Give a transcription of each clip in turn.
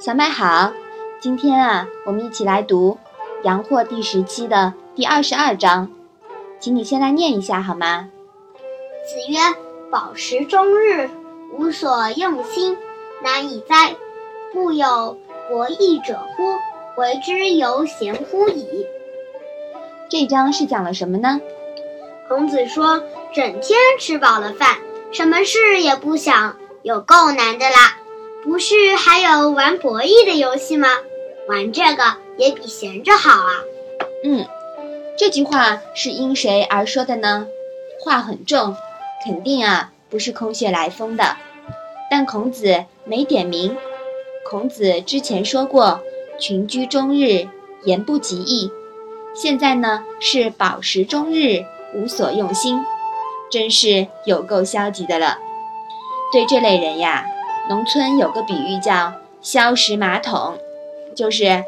小麦好，今天啊，我们一起来读《阳货》第十期的第二十二章，请你先来念一下好吗？子曰：“饱食终日，无所用心，难以哉！不有博弈者乎？为之犹贤乎矣。”这章是讲了什么呢？孔子说：“整天吃饱了饭，什么事也不想，有够难的啦。”不是还有玩博弈的游戏吗？玩这个也比闲着好啊。嗯，这句话是因谁而说的呢？话很重，肯定啊不是空穴来风的。但孔子没点名。孔子之前说过“群居终日，言不及义”，现在呢是“饱食终日，无所用心”，真是有够消极的了。对这类人呀。农村有个比喻叫“消食马桶”，就是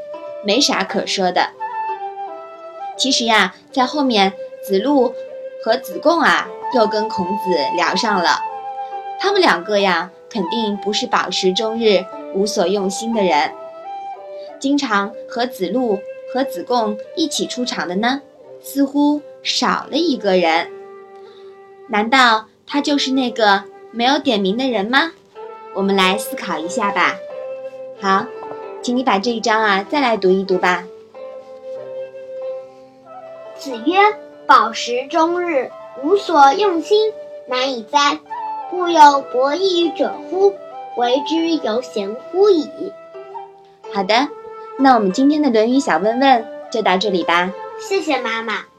没啥可说的。其实呀，在后面子路和子贡啊又跟孔子聊上了，他们两个呀肯定不是饱食终日、无所用心的人。经常和子路和子贡一起出场的呢，似乎少了一个人。难道他就是那个没有点名的人吗？我们来思考一下吧。好，请你把这一章啊再来读一读吧。子曰：“饱食终日，无所用心，难以哉！故有博弈者乎？为之犹贤乎矣。”好的，那我们今天的《论语》小问问就到这里吧。谢谢妈妈。